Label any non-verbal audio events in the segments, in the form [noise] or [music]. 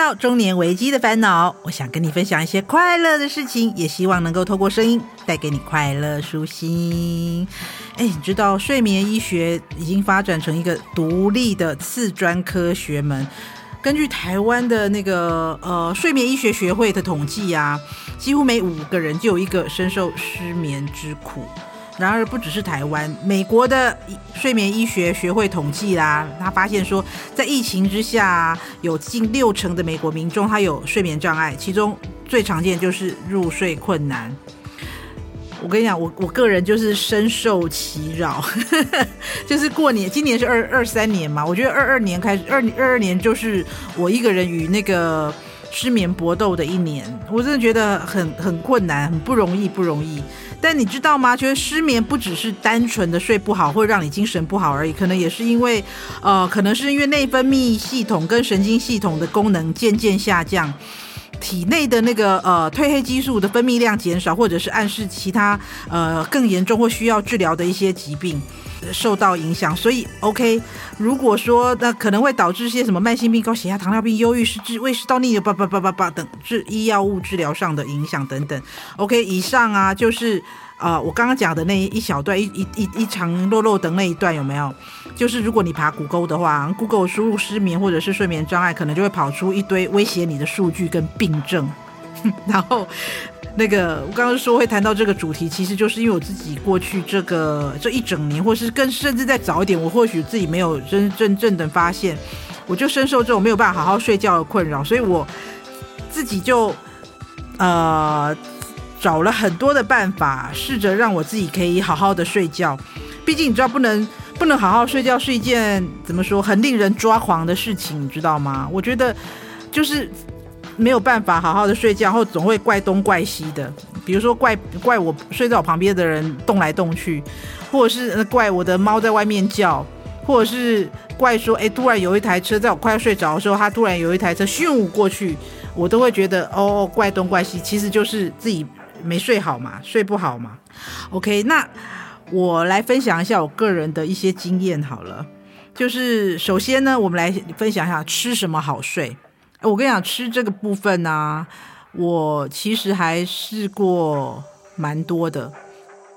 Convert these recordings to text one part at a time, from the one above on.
到中年危机的烦恼。我想跟你分享一些快乐的事情，也希望能够透过声音带给你快乐舒心。哎，你知道睡眠医学已经发展成一个独立的次专科学门。根据台湾的那个呃睡眠医学学会的统计啊，几乎每五个人就有一个深受失眠之苦。然而，不只是台湾，美国的睡眠医学学会统计啦，他发现说，在疫情之下，有近六成的美国民众他有睡眠障碍，其中最常见就是入睡困难。我跟你讲，我我个人就是深受其扰，[laughs] 就是过年，今年是二二三年嘛，我觉得二二年开始，二二二年就是我一个人与那个失眠搏斗的一年，我真的觉得很很困难，很不容易，不容易。但你知道吗？觉得失眠不只是单纯的睡不好，会让你精神不好而已，可能也是因为，呃，可能是因为内分泌系统跟神经系统的功能渐渐下降，体内的那个呃褪黑激素的分泌量减少，或者是暗示其他呃更严重或需要治疗的一些疾病。受到影响，所以 OK。如果说那可能会导致一些什么慢性病、高血压、糖尿病、忧郁、失智、胃食道逆流、叭叭叭叭叭等治医药物治疗上的影响等等。OK，以上啊就是呃我刚刚讲的那一小段一一一一长漏漏的那一段有没有？就是如果你爬谷歌的话，Google 输入失眠或者是睡眠障碍，可能就会跑出一堆威胁你的数据跟病症，[laughs] 然后。那个我刚刚说会谈到这个主题，其实就是因为我自己过去这个这一整年，或是更甚至再早一点，我或许自己没有真真正的发现，我就深受这种没有办法好好睡觉的困扰，所以我自己就呃找了很多的办法，试着让我自己可以好好的睡觉。毕竟你知道，不能不能好好睡觉是一件怎么说很令人抓狂的事情，你知道吗？我觉得就是。没有办法好好的睡觉，然后总会怪东怪西的，比如说怪怪我睡在我旁边的人动来动去，或者是怪我的猫在外面叫，或者是怪说，哎，突然有一台车在我快要睡着的时候，它突然有一台车咻过去，我都会觉得哦，怪东怪西，其实就是自己没睡好嘛，睡不好嘛。OK，那我来分享一下我个人的一些经验好了，就是首先呢，我们来分享一下吃什么好睡。我跟你讲，吃这个部分呢、我其实还试过蛮多的。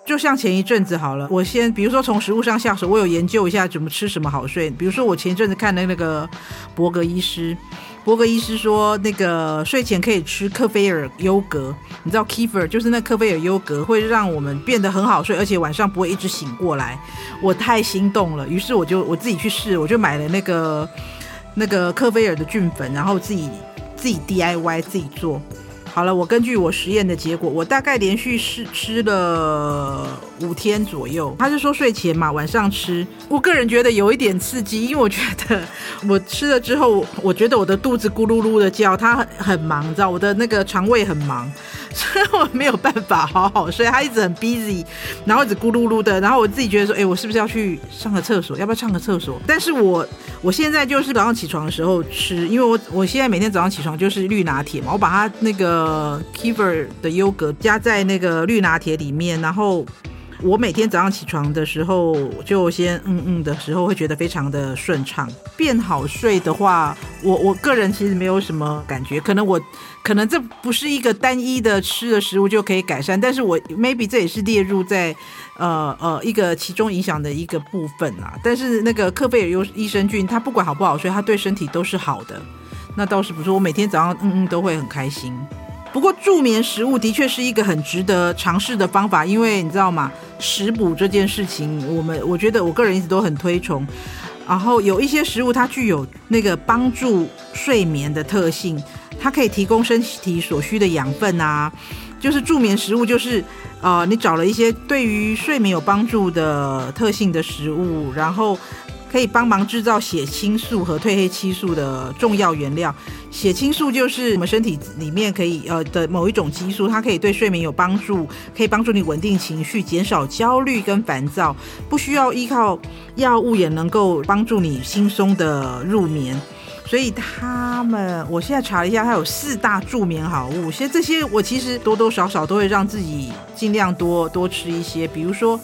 就像前一阵子好了，我先比如说从食物上下手，我有研究一下怎么吃什么好睡。比如说我前一阵子看的那个伯格医师，博格医师说那个睡前可以吃克菲尔优格，你知道 Kefir 就是那克菲尔优格会让我们变得很好睡，而且晚上不会一直醒过来。我太心动了，于是我就我自己去试，我就买了那个。那个克菲尔的菌粉，然后自己自己 DIY 自己做。好了，我根据我实验的结果，我大概连续试吃了五天左右。他是说睡前嘛，晚上吃。我个人觉得有一点刺激，因为我觉得我吃了之后，我觉得我的肚子咕噜噜的叫，它很很忙，你知道，我的那个肠胃很忙，[laughs] 所以我没有办法好好睡。他一直很 busy，然后一直咕噜噜的，然后我自己觉得说，哎，我是不是要去上个厕所？要不要上个厕所？但是我我现在就是早上起床的时候吃，因为我我现在每天早上起床就是绿拿铁嘛，我把它那个。，Kefir 的优格加在那个绿拿铁里面，然后我每天早上起床的时候就先嗯嗯的时候，会觉得非常的顺畅。变好睡的话，我我个人其实没有什么感觉，可能我可能这不是一个单一的吃的食物就可以改善，但是我 maybe 这也是列入在呃呃一个其中影响的一个部分啊。但是那个克贝尔优益生菌，它不管好不好睡，它对身体都是好的。那倒是不错，我每天早上嗯嗯都会很开心。不过助眠食物的确是一个很值得尝试的方法，因为你知道吗？食补这件事情，我们我觉得我个人一直都很推崇。然后有一些食物它具有那个帮助睡眠的特性，它可以提供身体所需的养分啊。就是助眠食物，就是呃，你找了一些对于睡眠有帮助的特性的食物，然后。可以帮忙制造血清素和褪黑激素的重要原料。血清素就是我们身体里面可以呃的某一种激素，它可以对睡眠有帮助，可以帮助你稳定情绪，减少焦虑跟烦躁，不需要依靠药物也能够帮助你轻松的入眠。所以他们，我现在查了一下，它有四大助眠好物。其实这些我其实多多少少都会让自己尽量多多吃一些，比如说。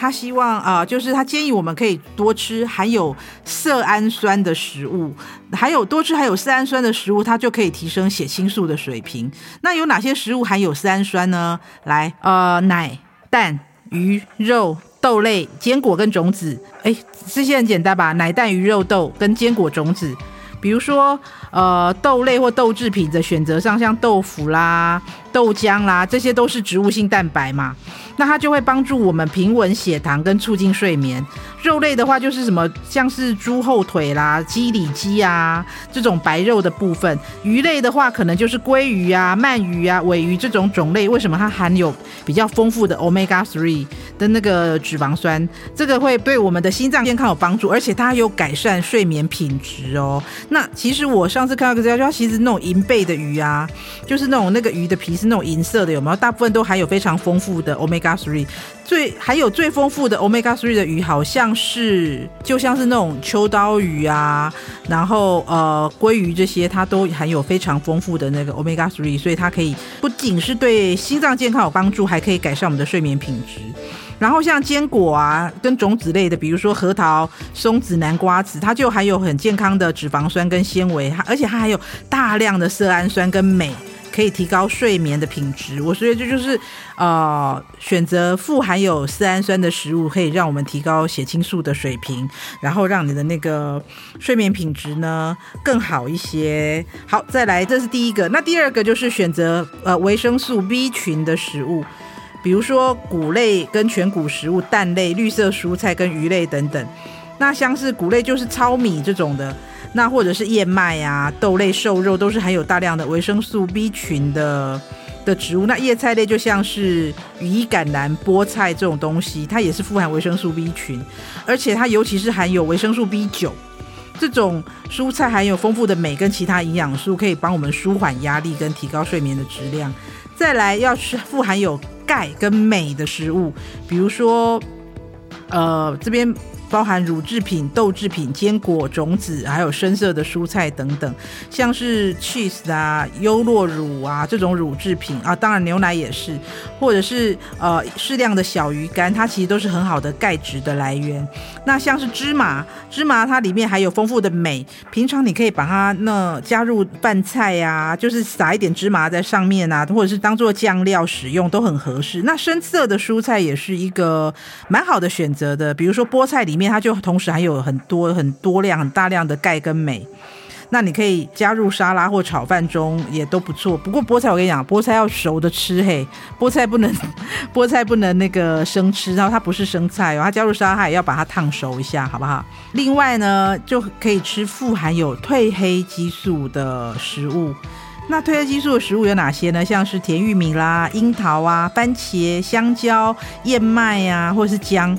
他希望啊、就是他建议我们可以多吃含有色氨酸的食物，还有多吃含有色氨酸的食物，它就可以提升血清素的水平。那有哪些食物含有色氨酸呢？来，呃，奶、蛋、鱼、肉、豆类、坚果跟种子。哎，这些很简单吧？奶、蛋、鱼、肉、豆跟坚果、种子。比如说，呃，豆类或豆制品的选择上，像豆腐啦、豆浆啦，这些都是植物性蛋白嘛。那它就会帮助我们平稳血糖跟促进睡眠。肉类的话就是什么，像是猪后腿啦、鸡里脊啊这种白肉的部分。鱼类的话，可能就是鲑鱼啊、鳗鱼啊、尾鱼这种种类。为什么它含有比较丰富的 omega three 的那个脂肪酸？这个会对我们的心脏健康有帮助，而且它有改善睡眠品质哦。那其实我上次看到个资料，其实那种银背的鱼啊，就是那种那个鱼的皮是那种银色的，有没有？大部分都含有非常丰富的 omega three 最还有最丰富的 omega three 的鱼，好像是就像是那种秋刀鱼啊，然后呃鲑鱼这些，它都含有非常丰富的那个 omega three，所以它可以不仅是对心脏健康有帮助，还可以改善我们的睡眠品质。然后像坚果啊，跟种子类的，比如说核桃、松子、南瓜子，它就含有很健康的脂肪酸跟纤维，而且它还有大量的色氨酸跟镁。可以提高睡眠的品质，我所以这就是呃选择富含有色氨酸的食物，可以让我们提高血清素的水平，然后让你的那个睡眠品质呢更好一些。好，再来，这是第一个。那第二个就是选择呃维生素 B 群的食物，比如说谷类跟全谷食物、蛋类、绿色蔬菜跟鱼类等等。那像是谷类就是糙米这种的。那或者是燕麦啊、豆类、瘦肉都是含有大量的维生素 B 群的的植物。那叶菜类就像是羽衣甘蓝、菠菜这种东西，它也是富含维生素 B 群，而且它尤其是含有维生素 B 九。这种蔬菜含有丰富的镁跟其他营养素，可以帮我们舒缓压力跟提高睡眠的质量。再来要吃富含有钙跟镁的食物，比如说，呃，这边。包含乳制品、豆制品、坚果、种子，还有深色的蔬菜等等，像是 cheese 啊、优酪乳啊这种乳制品啊，当然牛奶也是，或者是呃适量的小鱼干，它其实都是很好的钙质的来源。那像是芝麻，芝麻它里面还有丰富的镁，平常你可以把它那加入拌菜呀、啊，就是撒一点芝麻在上面啊，或者是当做酱料使用都很合适。那深色的蔬菜也是一个蛮好的选择的，比如说菠菜里面。面它就同时还有很多很多量很大量的钙跟镁，那你可以加入沙拉或炒饭中也都不错。不过菠菜我跟你讲，[laughs] 菠菜要熟的吃嘿，[laughs] 菠菜不能 [laughs] 菠菜不能那个生吃，然后它不是生菜哦，它加入沙拉也要把它烫熟一下，好不好？另外呢，就可以吃富含有褪黑激素的食物。那褪黑激素的食物有哪些呢？像是甜玉米啦、樱桃啊、番茄、香蕉、燕麦呀、啊，或者是姜。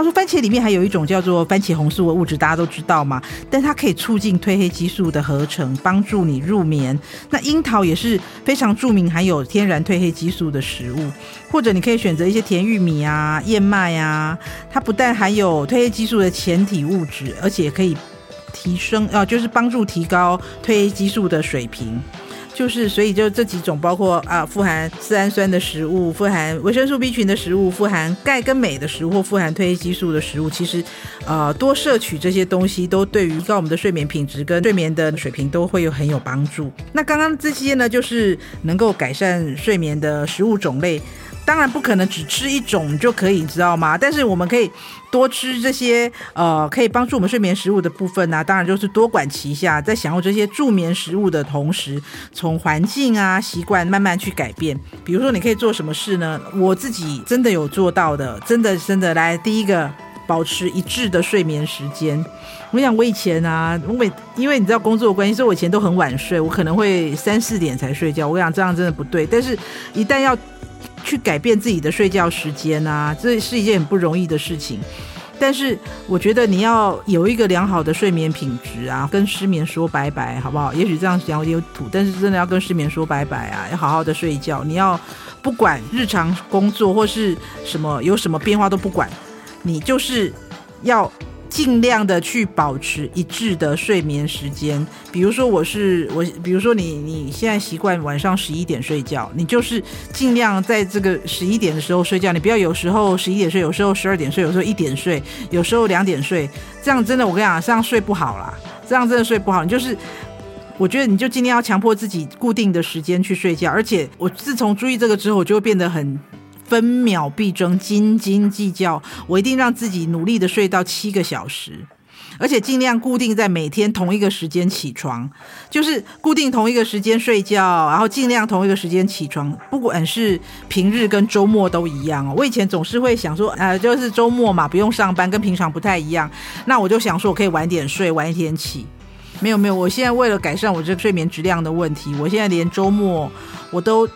他说，番茄里面还有一种叫做番茄红素的物质，大家都知道嘛，但它可以促进褪黑激素的合成，帮助你入眠。那樱桃也是非常著名含有天然褪黑激素的食物，或者你可以选择一些甜玉米啊、燕麦啊，它不但含有褪黑激素的前体物质，而且可以提升，呃，就是帮助提高褪黑激素的水平。就是，所以就这几种，包括啊，富含色氨酸的食物，富含维生素 B 群的食物，富含钙跟镁的食物，或富含褪黑激素的食物，其实，呃，多摄取这些东西，都对于提高我们的睡眠品质跟睡眠的水平都会有很有帮助。那刚刚这些呢，就是能够改善睡眠的食物种类。当然不可能只吃一种就可以，知道吗？但是我们可以多吃这些呃，可以帮助我们睡眠食物的部分呢、当然就是多管齐下，在享用这些助眠食物的同时，从环境啊、习惯慢慢去改变。比如说，你可以做什么事呢？我自己真的有做到的，真的真的来。第一个，保持一致的睡眠时间。我想我以前啊，我每因为你知道工作关系，所以我以前都很晚睡，我可能会三四点才睡觉。我想这样真的不对，但是一旦要去改变自己的睡觉时间啊，这是一件很不容易的事情。但是我觉得你要有一个良好的睡眠品质啊，跟失眠说拜拜，好不好？也许这样讲有点土，但是真的要跟失眠说拜拜啊，要好好的睡觉。你要不管日常工作或是什么有什么变化都不管，你就是要尽量的去保持一致的睡眠时间。比如说我是我，比如说你你现在习惯晚上十一点睡觉，你就是尽量在这个十一点的时候睡觉，你不要有时候十一点睡，有时候十二点睡，有时候一点睡，有时候两点睡，这样真的我跟你讲，这样睡不好啦，这样真的睡不好。你就是我觉得你就尽量要强迫自己固定的时间去睡觉，而且我自从注意这个之后，我就会变得很。分秒必争，斤斤计较。我一定让自己努力的睡到七个小时，而且尽量固定在每天同一个时间起床，就是固定同一个时间睡觉，然后尽量同一个时间起床。不管是平日跟周末都一样哦。我以前总是会想说，呃，就是周末嘛，不用上班，跟平常不太一样。那我就想说，我可以晚点睡，晚一点起。没有没有，我现在为了改善我这个睡眠质量的问题，我现在连周末我都。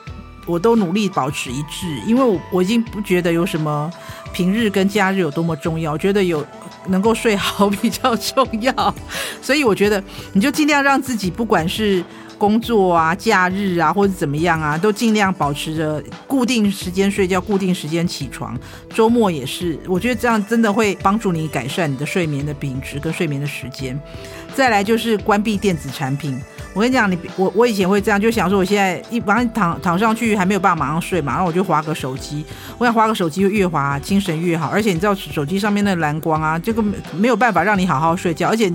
我都努力保持一致，因为我我已经不觉得有什么平日跟假日有多么重要，我觉得有能够睡好比较重要，所以我觉得你就尽量让自己不管是工作啊、假日啊或者怎么样啊，都尽量保持着固定时间睡觉、固定时间起床，周末也是，我觉得这样真的会帮助你改善你的睡眠的品质跟睡眠的时间。再来就是关闭电子产品。我跟你讲，你我我以前会这样，就想说我现在一晚上躺躺上去还没有办法马上睡嘛，然后我就滑个手机。我想滑个手机，越滑精神越好，而且你知道手机上面的蓝光啊，这个没有办法让你好好睡觉，而且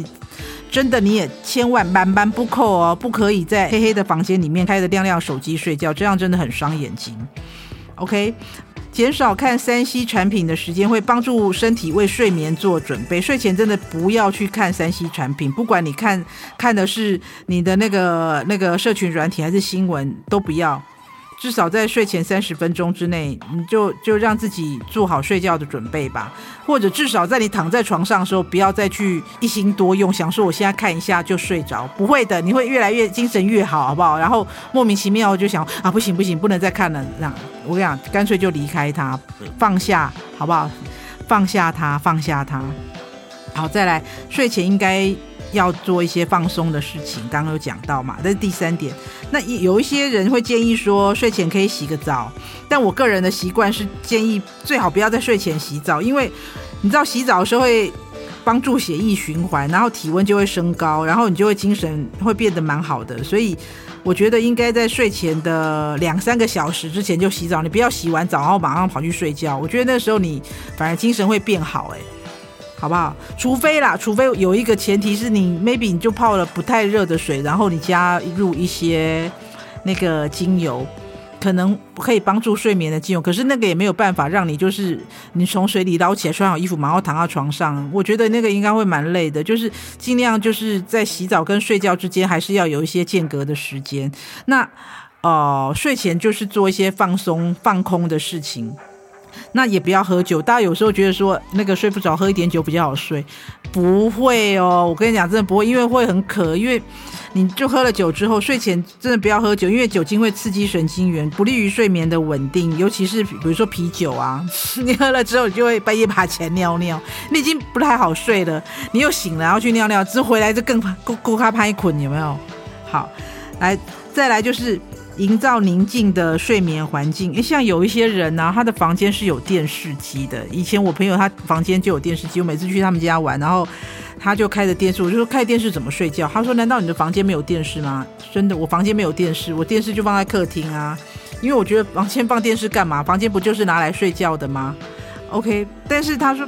真的你也千万万万不扣哦，不可以在黑黑的房间里面开着亮亮手机睡觉，这样真的很伤眼睛。OK。减少看三 C 产品的时间，会帮助身体为睡眠做准备。睡前真的不要去看三 C 产品，不管你看看的是你的那个那个社群软体还是新闻，都不要。至少在睡前三十分钟之内，你就就让自己做好睡觉的准备吧。或者至少在你躺在床上的时候，不要再去一心多用，想说我现在看一下就睡着。不会的，你会越来越精神越好，好不好？然后莫名其妙就想啊，不行不行，不能再看了。这样我跟你讲，干脆就离开它，放下，好不好？放下它，放下它。好，再来，睡前应该。要做一些放松的事情，刚刚有讲到嘛，这是第三点。那有一些人会建议说，睡前可以洗个澡，但我个人的习惯是建议最好不要在睡前洗澡，因为你知道洗澡的时候会帮助血液循环，然后体温就会升高，然后你就会精神会变得蛮好的。所以我觉得应该在睡前的两三个小时之前就洗澡，你不要洗完澡然后马上跑去睡觉。我觉得那时候你反而精神会变好，欸，好不好？除非啦，除非有一个前提是你 maybe 你就泡了不太热的水，然后你加入一些那个精油，可能可以帮助睡眠的精油。可是那个也没有办法让你就是你从水里捞起来，穿好衣服，然后躺到床上。我觉得那个应该会蛮累的。就是尽量就是在洗澡跟睡觉之间，还是要有一些间隔的时间。那哦、呃，睡前就是做一些放松、放空的事情。那也不要喝酒，大家有时候觉得说那个睡不着，喝一点酒比较好睡，不会哦，我跟你讲，真的不会，因为会很渴，因为你就喝了酒之后，睡前真的不要喝酒，因为酒精会刺激神经元，不利于睡眠的稳定，尤其是比如说啤酒啊，[laughs] 你喝了之后，你就会半夜爬起来尿尿，你已经不太好睡了，你又醒了，然后去尿尿，之后回来就更够够卡拍捆，有没有？好，来再来就是。营造宁静的睡眠环境。诶，像有一些人呢、他的房间是有电视机的。以前我朋友他房间就有电视机，我每次去他们家玩，然后他就开着电视，我就说开电视怎么睡觉？他说难道你的房间没有电视吗？真的，我房间没有电视，我电视就放在客厅啊，因为我觉得房间放电视干嘛？房间不就是拿来睡觉的吗？OK，但是他说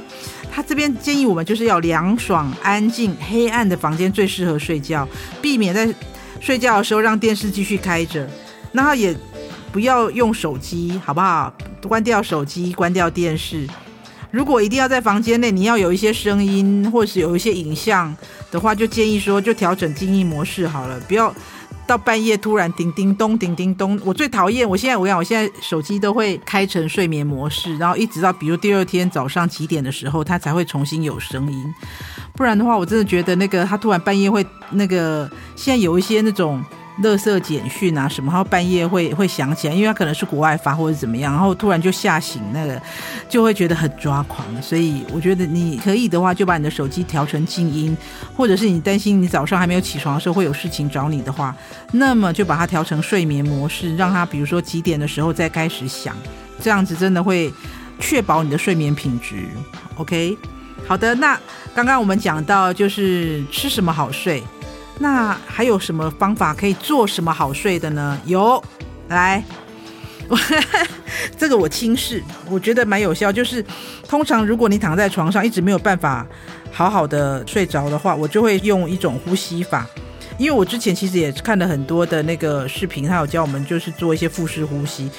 他这边建议我们就是要凉爽、安静、黑暗的房间最适合睡觉，避免在睡觉的时候让电视继续开着。那他也不要用手机，好不好？关掉手机，关掉电视。如果一定要在房间内，你要有一些声音，或是有一些影像的话，就建议说，就调整静音模式好了，不要到半夜突然叮叮咚、叮叮咚。我最讨厌，我现在我讲，我现在手机都会开成睡眠模式，然后一直到比如第二天早上几点的时候，它才会重新有声音。不然的话，我真的觉得那个他突然半夜会那个，现在有一些那种。垃圾简讯啊什么，然后半夜会会想起来，因为他可能是国外发或者怎么样，然后突然就吓醒那个，就会觉得很抓狂。所以我觉得你可以的话，就把你的手机调成静音，或者是你担心你早上还没有起床的时候会有事情找你的话，那么就把它调成睡眠模式，让它比如说几点的时候再开始响，这样子真的会确保你的睡眠品质。OK。好的，那刚刚我们讲到就是吃什么好睡，那还有什么方法可以做什么好睡的呢？有，来，[laughs] 这个我轻视，我觉得蛮有效。就是通常如果你躺在床上一直没有办法好好的睡着的话，我就会用一种呼吸法。因为我之前其实也看了很多的那个视频，他有教我们就是做一些腹式呼吸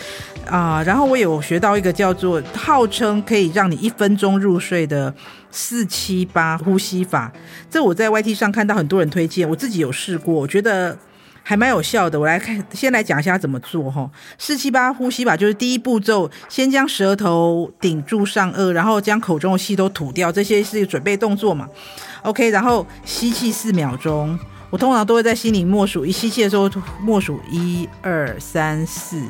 啊、然后我有学到一个叫做号称可以让你一分钟入睡的四七八呼吸法。这我在 YT 上看到很多人推荐，我自己有试过，我觉得还蛮有效的。我来看，先来讲一下怎么做哈。四七八呼吸法就是第一步骤，先将舌头顶住上颚，然后将口中的气都吐掉，这些是准备动作嘛？OK，然后吸气四秒钟。我通常都会在心里默数，一吸气的时候默数一二三四，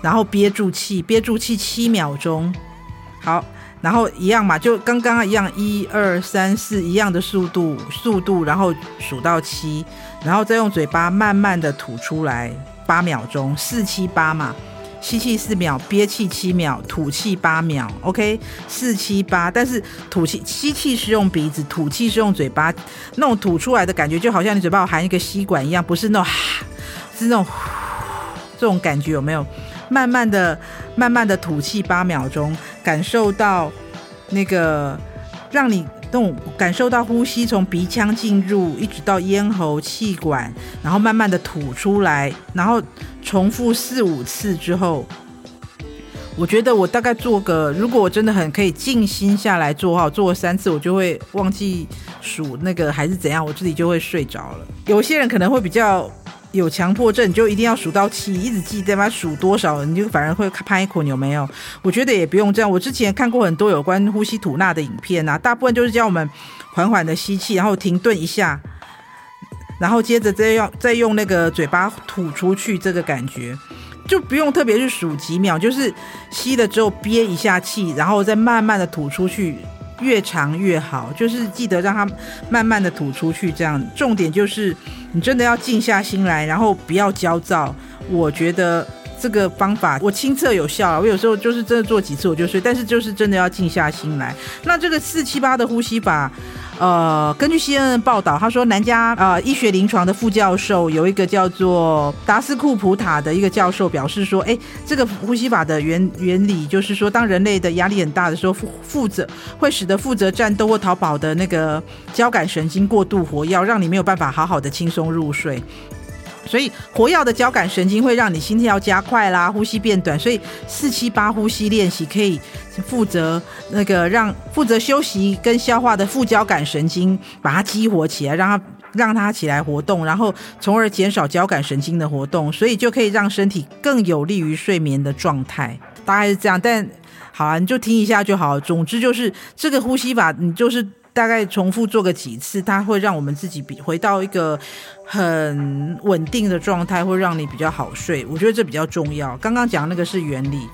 然后憋住气，憋住气七秒钟。好，然后一样嘛，就刚刚一样，一二三四一样的速度，速度，然后数到七，然后再用嘴巴慢慢的吐出来，八秒钟，四七八嘛。吸气四秒，憋气七秒，吐气八秒，OK，四七八。但是吐气，吸气是用鼻子，吐气是用嘴巴，那种吐出来的感觉就好像你嘴巴含一个吸管一样，不是那种哈，是那种，这种感觉有没有？慢慢的、慢慢的吐气八秒钟，感受到那个让你。动感受到呼吸从鼻腔进入，一直到咽喉、气管，然后慢慢的吐出来，然后重复四五次之后，我觉得我大概做个，如果我真的很可以静心下来做好，做三次我就会忘记数那个还是怎样，我自己就会睡着了。有些人可能会比较。有强迫症，就一定要数到七，一直记得把数多少，你就反而会拍捆，有没有？我觉得也不用这样。我之前看过很多有关呼吸吐纳的影片啊，大部分就是教我们缓缓的吸气，然后停顿一下，然后接着再用再用那个嘴巴吐出去，这个感觉就不用特别去数几秒，就是吸了之后憋一下气，然后再慢慢的吐出去。越长越好，就是记得让它慢慢的吐出去，这样。重点就是你真的要静下心来，然后不要焦躁。我觉得这个方法我亲测有效啊，我有时候就是真的做几次我就睡，但是就是真的要静下心来。那这个四七八的呼吸法。呃，根据 CNN 报道，他说南加呃医学临床的副教授有一个叫做达斯库普塔的一个教授表示说，哎，这个呼吸法的原原理就是说，当人类的压力很大的时候，负负责会使得负责战斗或逃跑的那个交感神经过度活跃，让你没有办法好好的轻松入睡。所以活跃的交感神经会让你心跳加快啦，呼吸变短。所以四七八呼吸练习可以负责那个让负责休息跟消化的副交感神经把它激活起来，让它让它起来活动，然后从而减少交感神经的活动，所以就可以让身体更有利于睡眠的状态。大概是这样，但好啊，你就听一下就好。总之就是这个呼吸法，你就是。大概重复做个几次，它会让我们自己比回到一个很稳定的状态，会让你比较好睡。我觉得这比较重要。刚刚讲那个是原理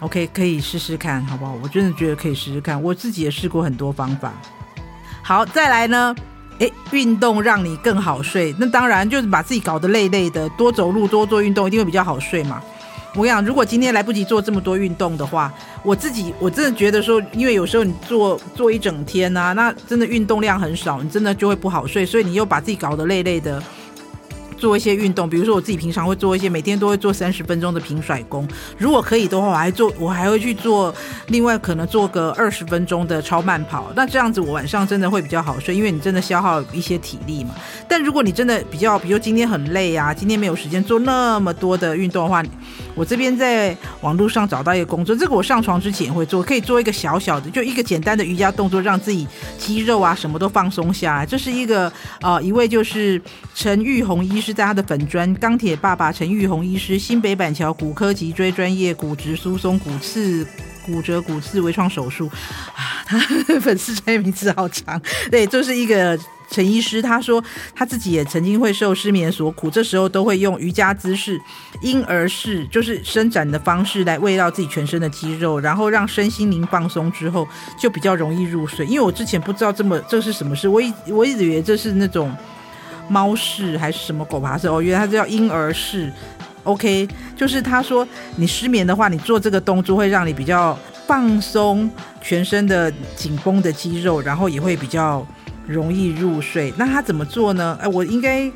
，OK，可以试试看，好不好？我真的觉得可以试试看，我自己也试过很多方法。好，再来呢，诶，运动让你更好睡，那当然就是把自己搞得累累的，多走路，多做运动，一定会比较好睡嘛。我跟你讲，如果今天来不及做这么多运动的话，我自己我真的觉得说，因为有时候你做做一整天啊，那真的运动量很少，你真的就会不好睡，所以你又把自己搞得累累的。做一些运动，比如说我自己平常会做一些，每天都会做三十分钟的平甩功。如果可以的话，我还做，我还会去做，另外可能做个二十分钟的超慢跑。那这样子我晚上真的会比较好睡，因为你真的消耗一些体力嘛。但如果你真的比较，比如今天很累啊，今天没有时间做那么多的运动的话，我这边在网络上找到一个工作，这个我上床之前也会做，可以做一个小小的，就一个简单的瑜伽动作，让自己肌肉啊什么都放松下来。这是一个呃一位就是陈玉红医是在他的粉专钢铁爸爸陈玉红医师，新北板桥骨科脊椎专业骨质疏松骨刺骨折骨刺微创手术啊，他粉丝专业名字好长，对，就是一个陈医师，他说他自己也曾经会受失眠所苦，这时候都会用瑜伽姿势婴儿式，就是伸展的方式来慰劳自己全身的肌肉，然后让身心灵放松之后，就比较容易入睡。因为我之前不知道这么这是什么事，我一我一直以为这是那种。猫式还是什么狗爬式？哦，原来它叫婴儿式。OK，就是他说你失眠的话，你做这个动作会让你比较放松全身的紧绷的肌肉，然后也会比较容易入睡。那他怎么做呢？哎，我应该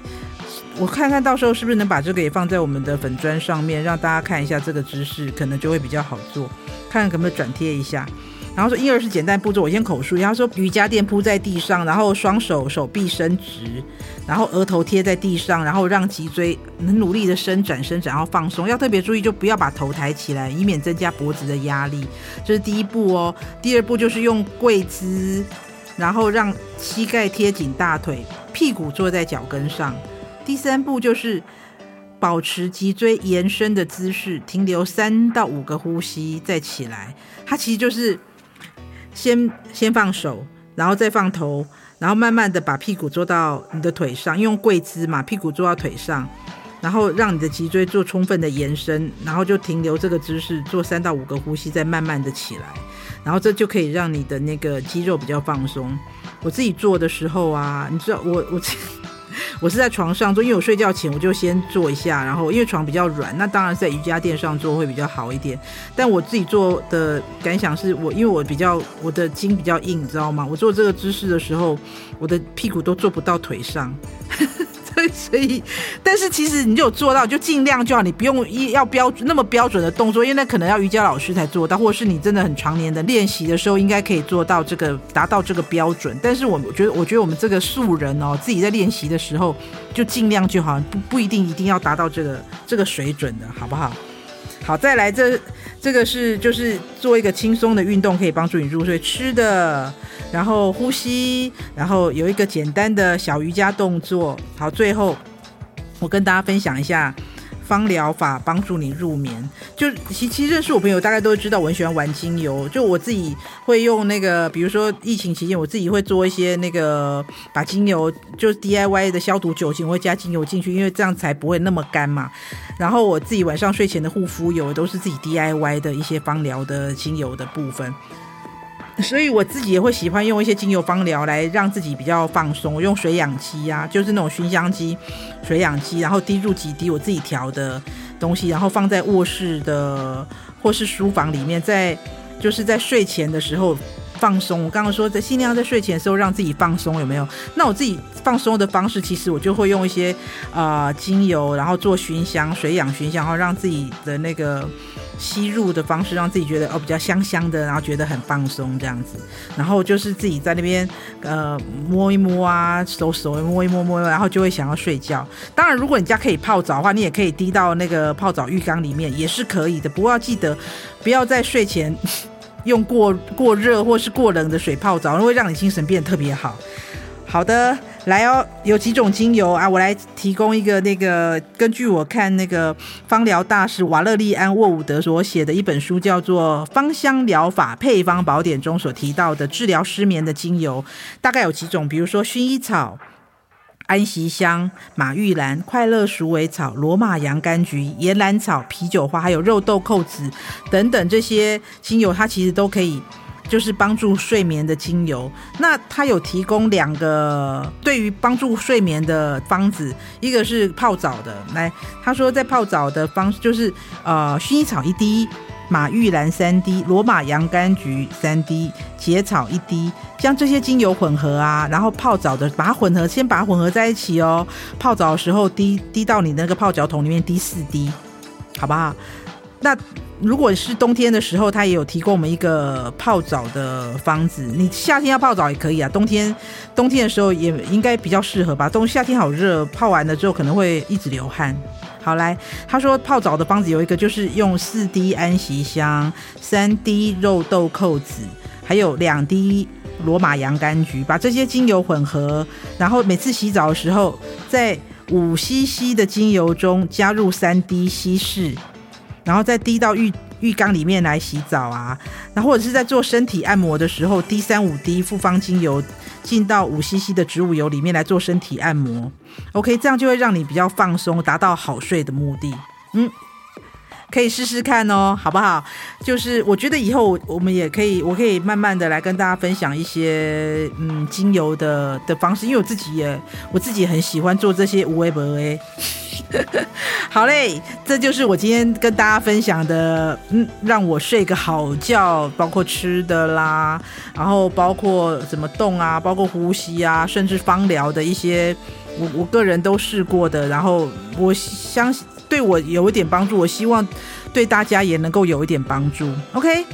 我看看到时候是不是能把这个也放在我们的粉砖上面，让大家看一下这个姿势，可能就会比较好做，看看可不可以转贴一下。然后说婴儿是简单步骤，我先口述。然后说瑜伽垫铺在地上，然后双手手臂伸直，然后额头贴在地上，然后让脊椎很努力的伸展伸展，然后放松。要特别注意，就不要把头抬起来，以免增加脖子的压力。这是第一步哦。第二步就是用跪姿，然后让膝盖贴紧大腿，屁股坐在脚跟上。第三步就是保持脊椎延伸的姿势，停留三到五个呼吸再起来。它其实就是。先先放手，然后再放头，然后慢慢的把屁股坐到你的腿上，用跪姿嘛，屁股坐到腿上，然后让你的脊椎做充分的延伸，然后就停留这个姿势，做三到五个呼吸，再慢慢的起来，然后这就可以让你的那个肌肉比较放松。我自己做的时候啊，你知道我我。我是在床上做，因为我睡觉前我就先做一下，然后因为床比较软，那当然在瑜伽垫上做会比较好一点。但我自己做的感想是我，因为我比较我的筋比较硬，你知道吗？我做这个姿势的时候，我的屁股都坐不到腿上。[laughs] 所以，但是其实你就有做到，就尽量就好，你不用一要标准那么标准的动作，因为那可能要瑜伽老师才做到，或者是你真的很常年的练习的时候，应该可以做到这个达到这个标准。但是我觉得，我觉得我们这个素人哦，自己在练习的时候就尽量就好，不不一定一定要达到这个这个水准的，好不好？好，再来这这个是就是做一个轻松的运动，可以帮助你入睡。吃的。然后呼吸，然后有一个简单的小瑜伽动作。好，最后我跟大家分享一下芳疗法帮助你入眠。就其其实认识我朋友大概都知道我很喜欢玩精油。就我自己会用那个，比如说疫情期间，我自己会做一些那个把精油，就是 DIY 的消毒酒精，我会加精油进去，因为这样才不会那么干嘛。然后我自己晚上睡前的护肤油都是自己 DIY 的一些芳疗的精油的部分。所以我自己也会喜欢用一些精油芳疗来让自己比较放松。我用水氧机呀、啊，就是那种熏香机、水氧机，然后滴入几滴我自己调的东西，然后放在卧室的或是书房里面，在就是在睡前的时候放松。我刚刚说在尽量在睡前的时候让自己放松，有没有？那我自己放松的方式，其实我就会用一些啊、呃、精油，然后做熏香、水氧熏香，然后让自己的那个。吸入的方式让自己觉得哦比较香香的，然后觉得很放松这样子，然后就是自己在那边呃摸一摸啊，手手摸一摸摸，然后就会想要睡觉。当然，如果你家可以泡澡的话，你也可以滴到那个泡澡浴缸里面，也是可以的。不过要记得不要在睡前用过过热或是过冷的水泡澡，会让你精神变得特别好。好的。来哦，有几种精油啊？我来提供一个那个，根据我看那个芳疗大师瓦勒利安·沃伍德所写的一本书，叫做《芳香疗法配方宝典》中所提到的治疗失眠的精油，大概有几种，比如说薰衣草、安息香、马玉兰、快乐鼠尾草、罗马洋甘菊、岩兰草、啤酒花，还有肉豆蔻子等等这些精油，它其实都可以。就是帮助睡眠的精油，那它有提供两个对于帮助睡眠的方子，一个是泡澡的，来，他说在泡澡的方式就是呃薰衣草一滴，马玉兰三滴，罗马洋甘菊三滴，结草一滴，将这些精油混合啊，然后泡澡的把它混合，先把它混合在一起哦，泡澡的时候滴滴到你那个泡脚桶里面滴四滴，好不好？那。如果是冬天的时候，他也有提供我们一个泡澡的方子。你夏天要泡澡也可以啊，冬天冬天的时候也应该比较适合吧。冬夏天好热，泡完了之后可能会一直流汗。好，来，他说泡澡的方子有一个，就是用四滴安息香、三滴肉豆蔻子，还有两滴罗马洋甘菊，把这些精油混合，然后每次洗澡的时候，在五 CC 的精油中加入三滴稀释。然后再滴到浴浴缸里面来洗澡啊，然后或者是在做身体按摩的时候，滴三五滴复方精油进到五 CC 的植物油里面来做身体按摩。OK，这样就会让你比较放松，达到好睡的目的。嗯，可以试试看哦，好不好？就是我觉得以后我们也可以，我可以慢慢的来跟大家分享一些嗯精油的的方式，因为我自己也我自己很喜欢做这些无为不为。[laughs] 好嘞，这就是我今天跟大家分享的，嗯，让我睡个好觉，包括吃的啦，然后包括怎么动啊，包括呼吸啊，甚至芳疗的一些，我我个人都试过的，然后我相信对我有一点帮助，我希望对大家也能够有一点帮助。OK。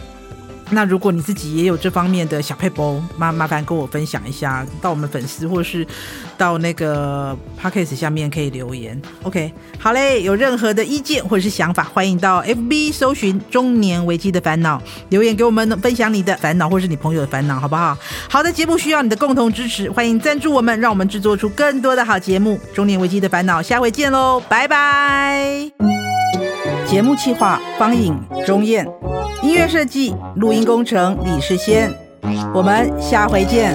那如果你自己也有这方面的小撇步，麻麻烦跟我分享一下，到我们粉丝或是到那个 podcast 下面可以留言。OK，好嘞，有任何的意见或者是想法，欢迎到 FB 搜寻“中年危机的烦恼”，留言给我们分享你的烦恼或是你朋友的烦恼，好不好？好的节目需要你的共同支持，欢迎赞助我们，让我们制作出更多的好节目。中年危机的烦恼，下回见喽，拜拜。节目企划方颖、钟燕，音乐设计、录音工程李世先，我们下回见。